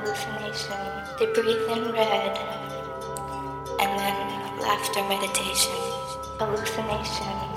hallucination. They breathe in red and then laughter meditation. Hallucination.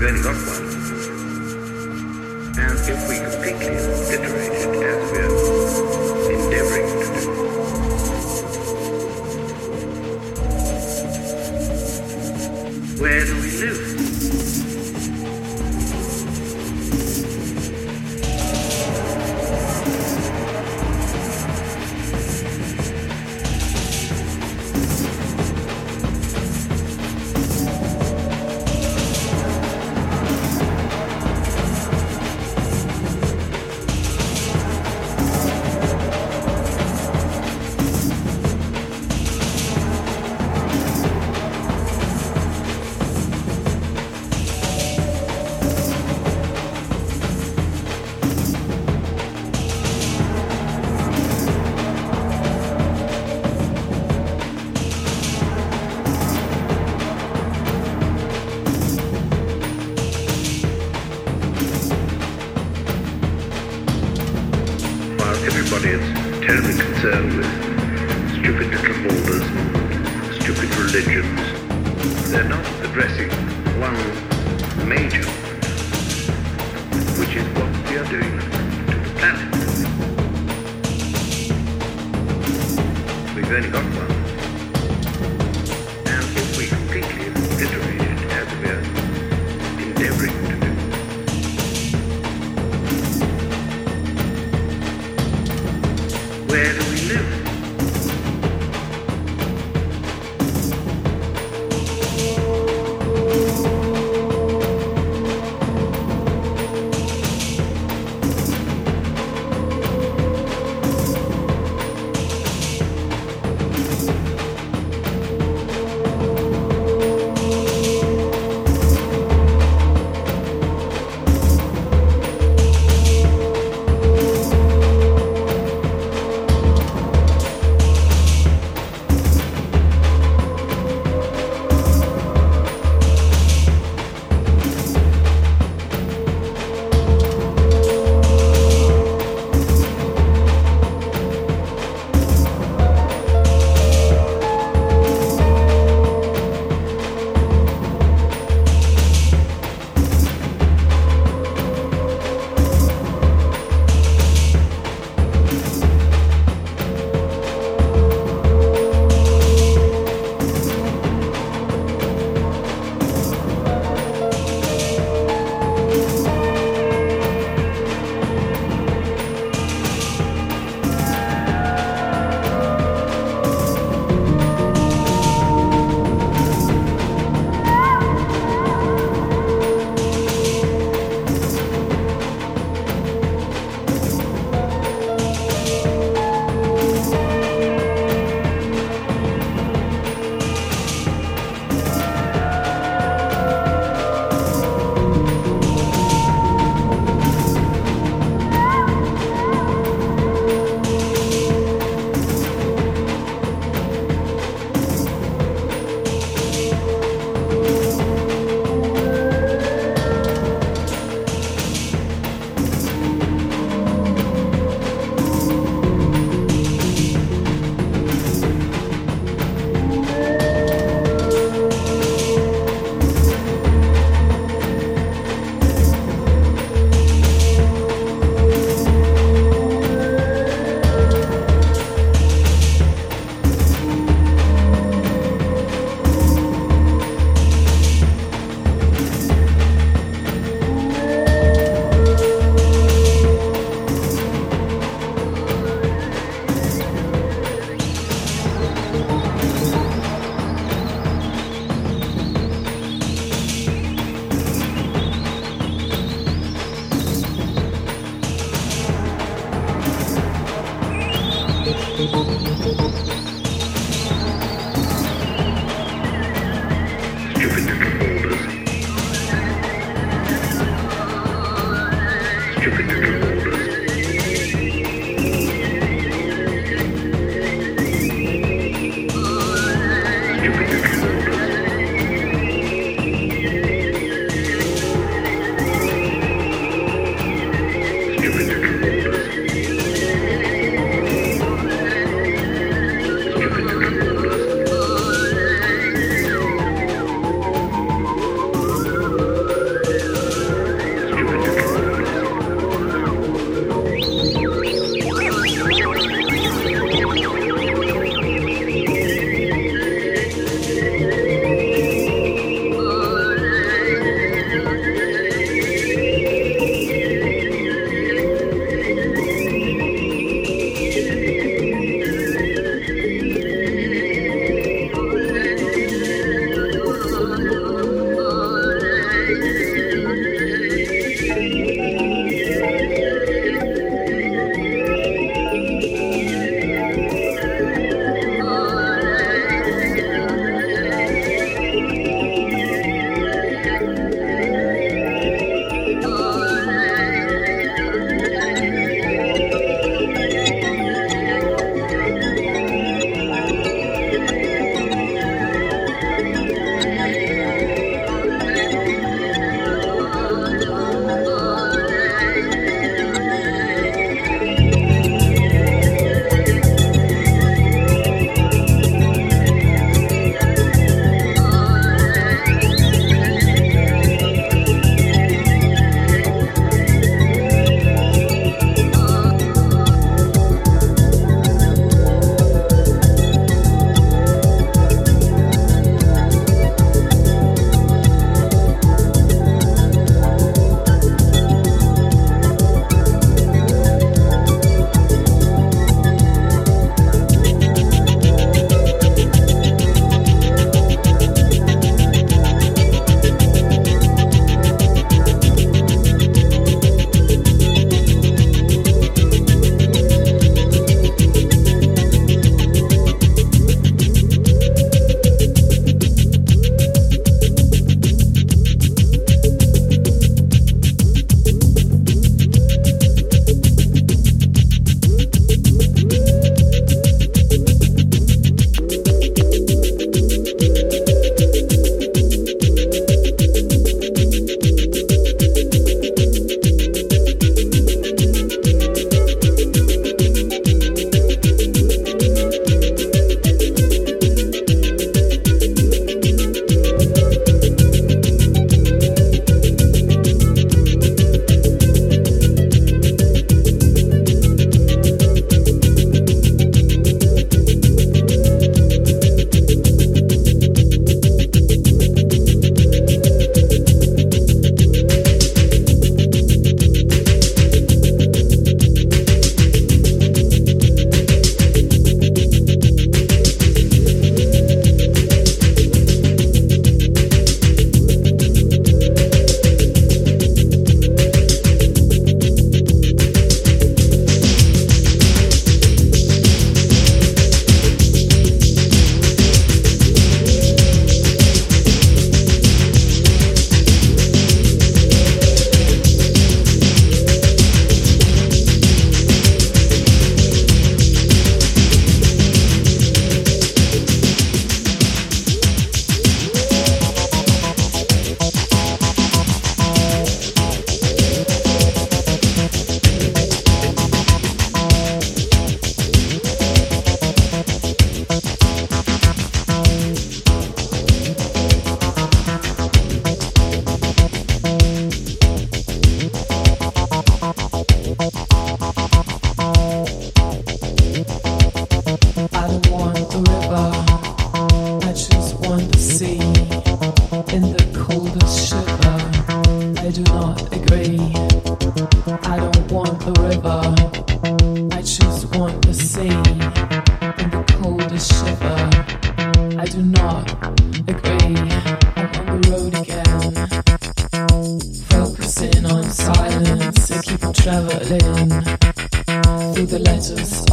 觉你有点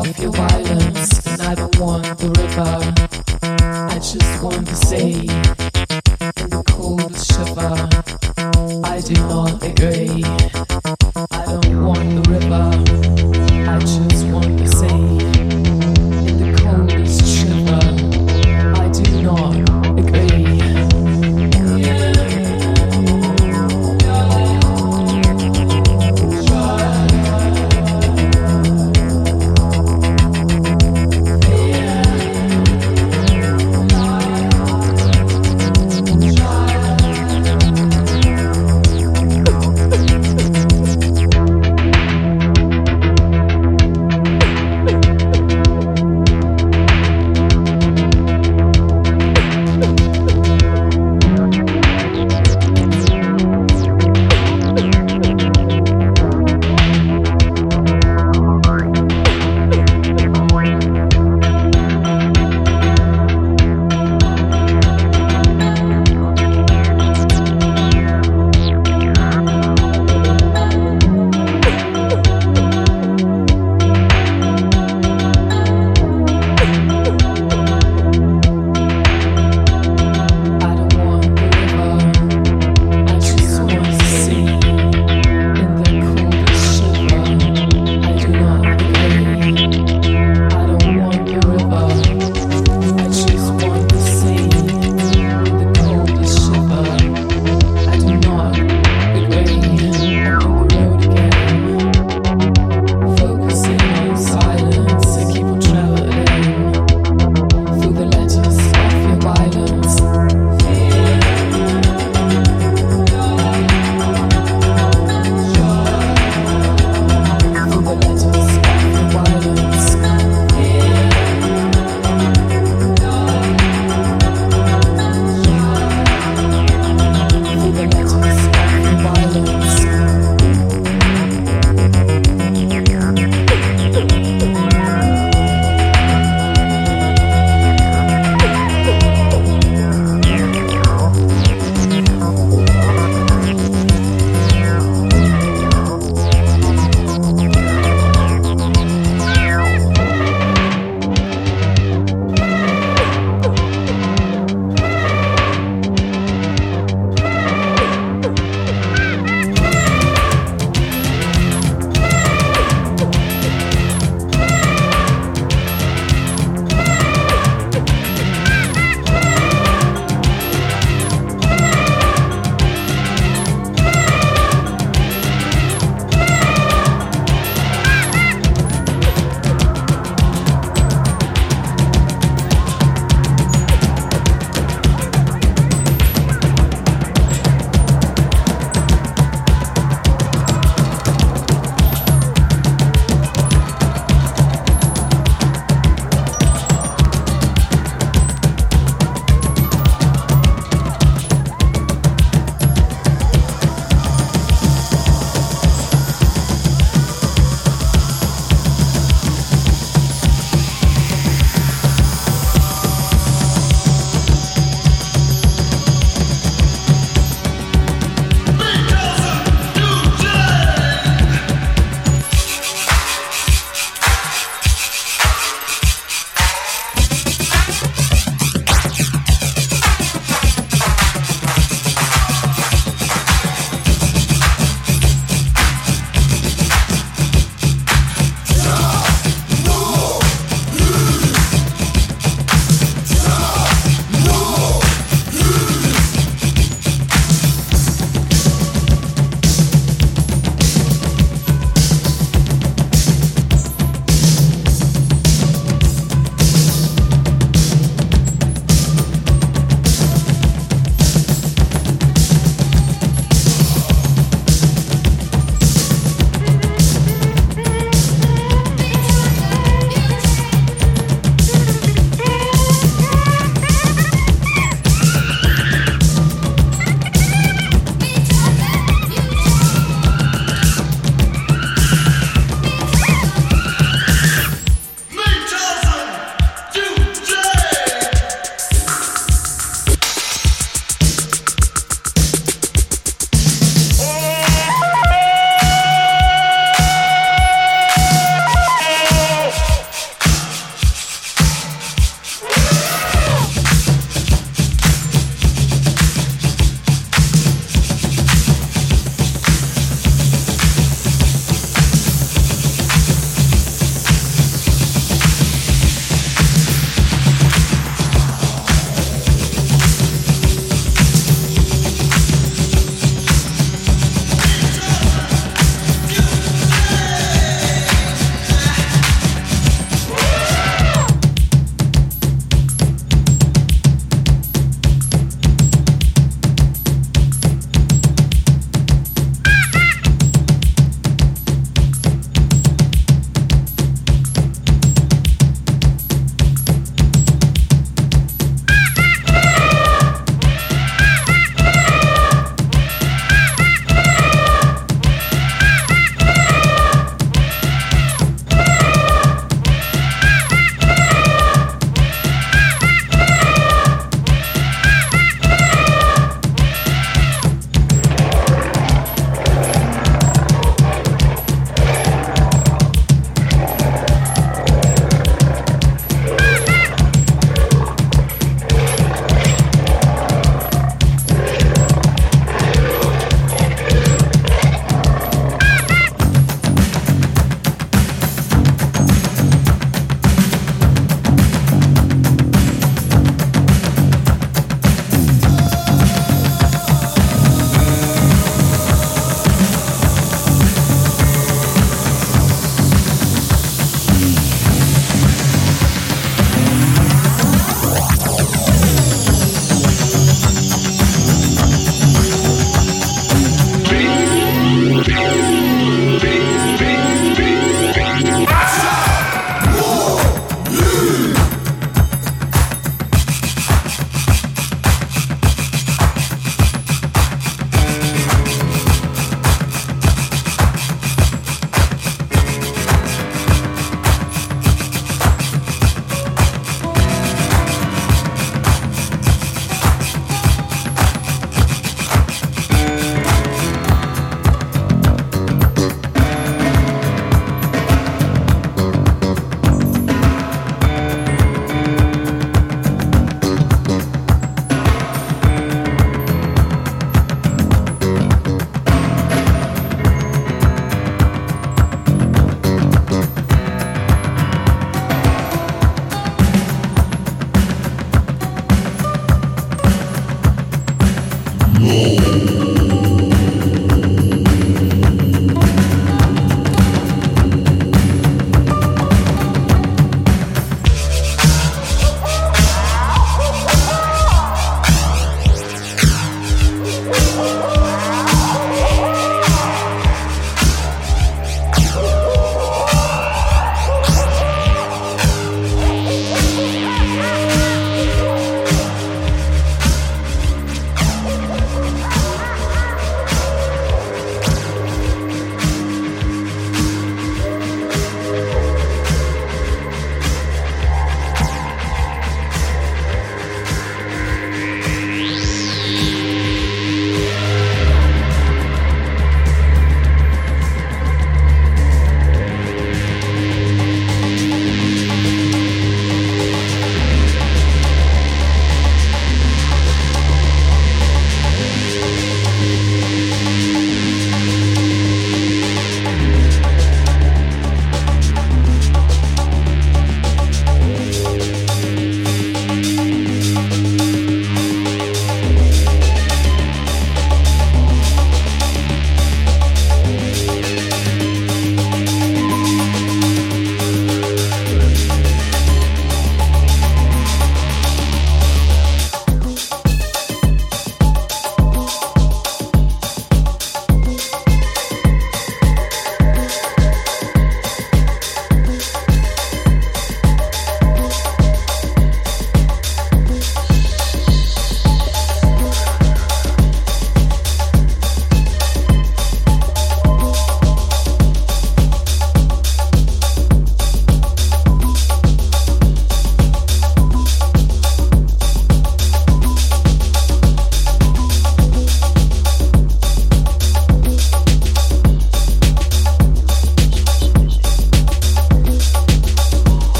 off your violence, and I don't want the river. I just want the sea In the cold shiver. I do not agree. I don't want the river. I just want the sea.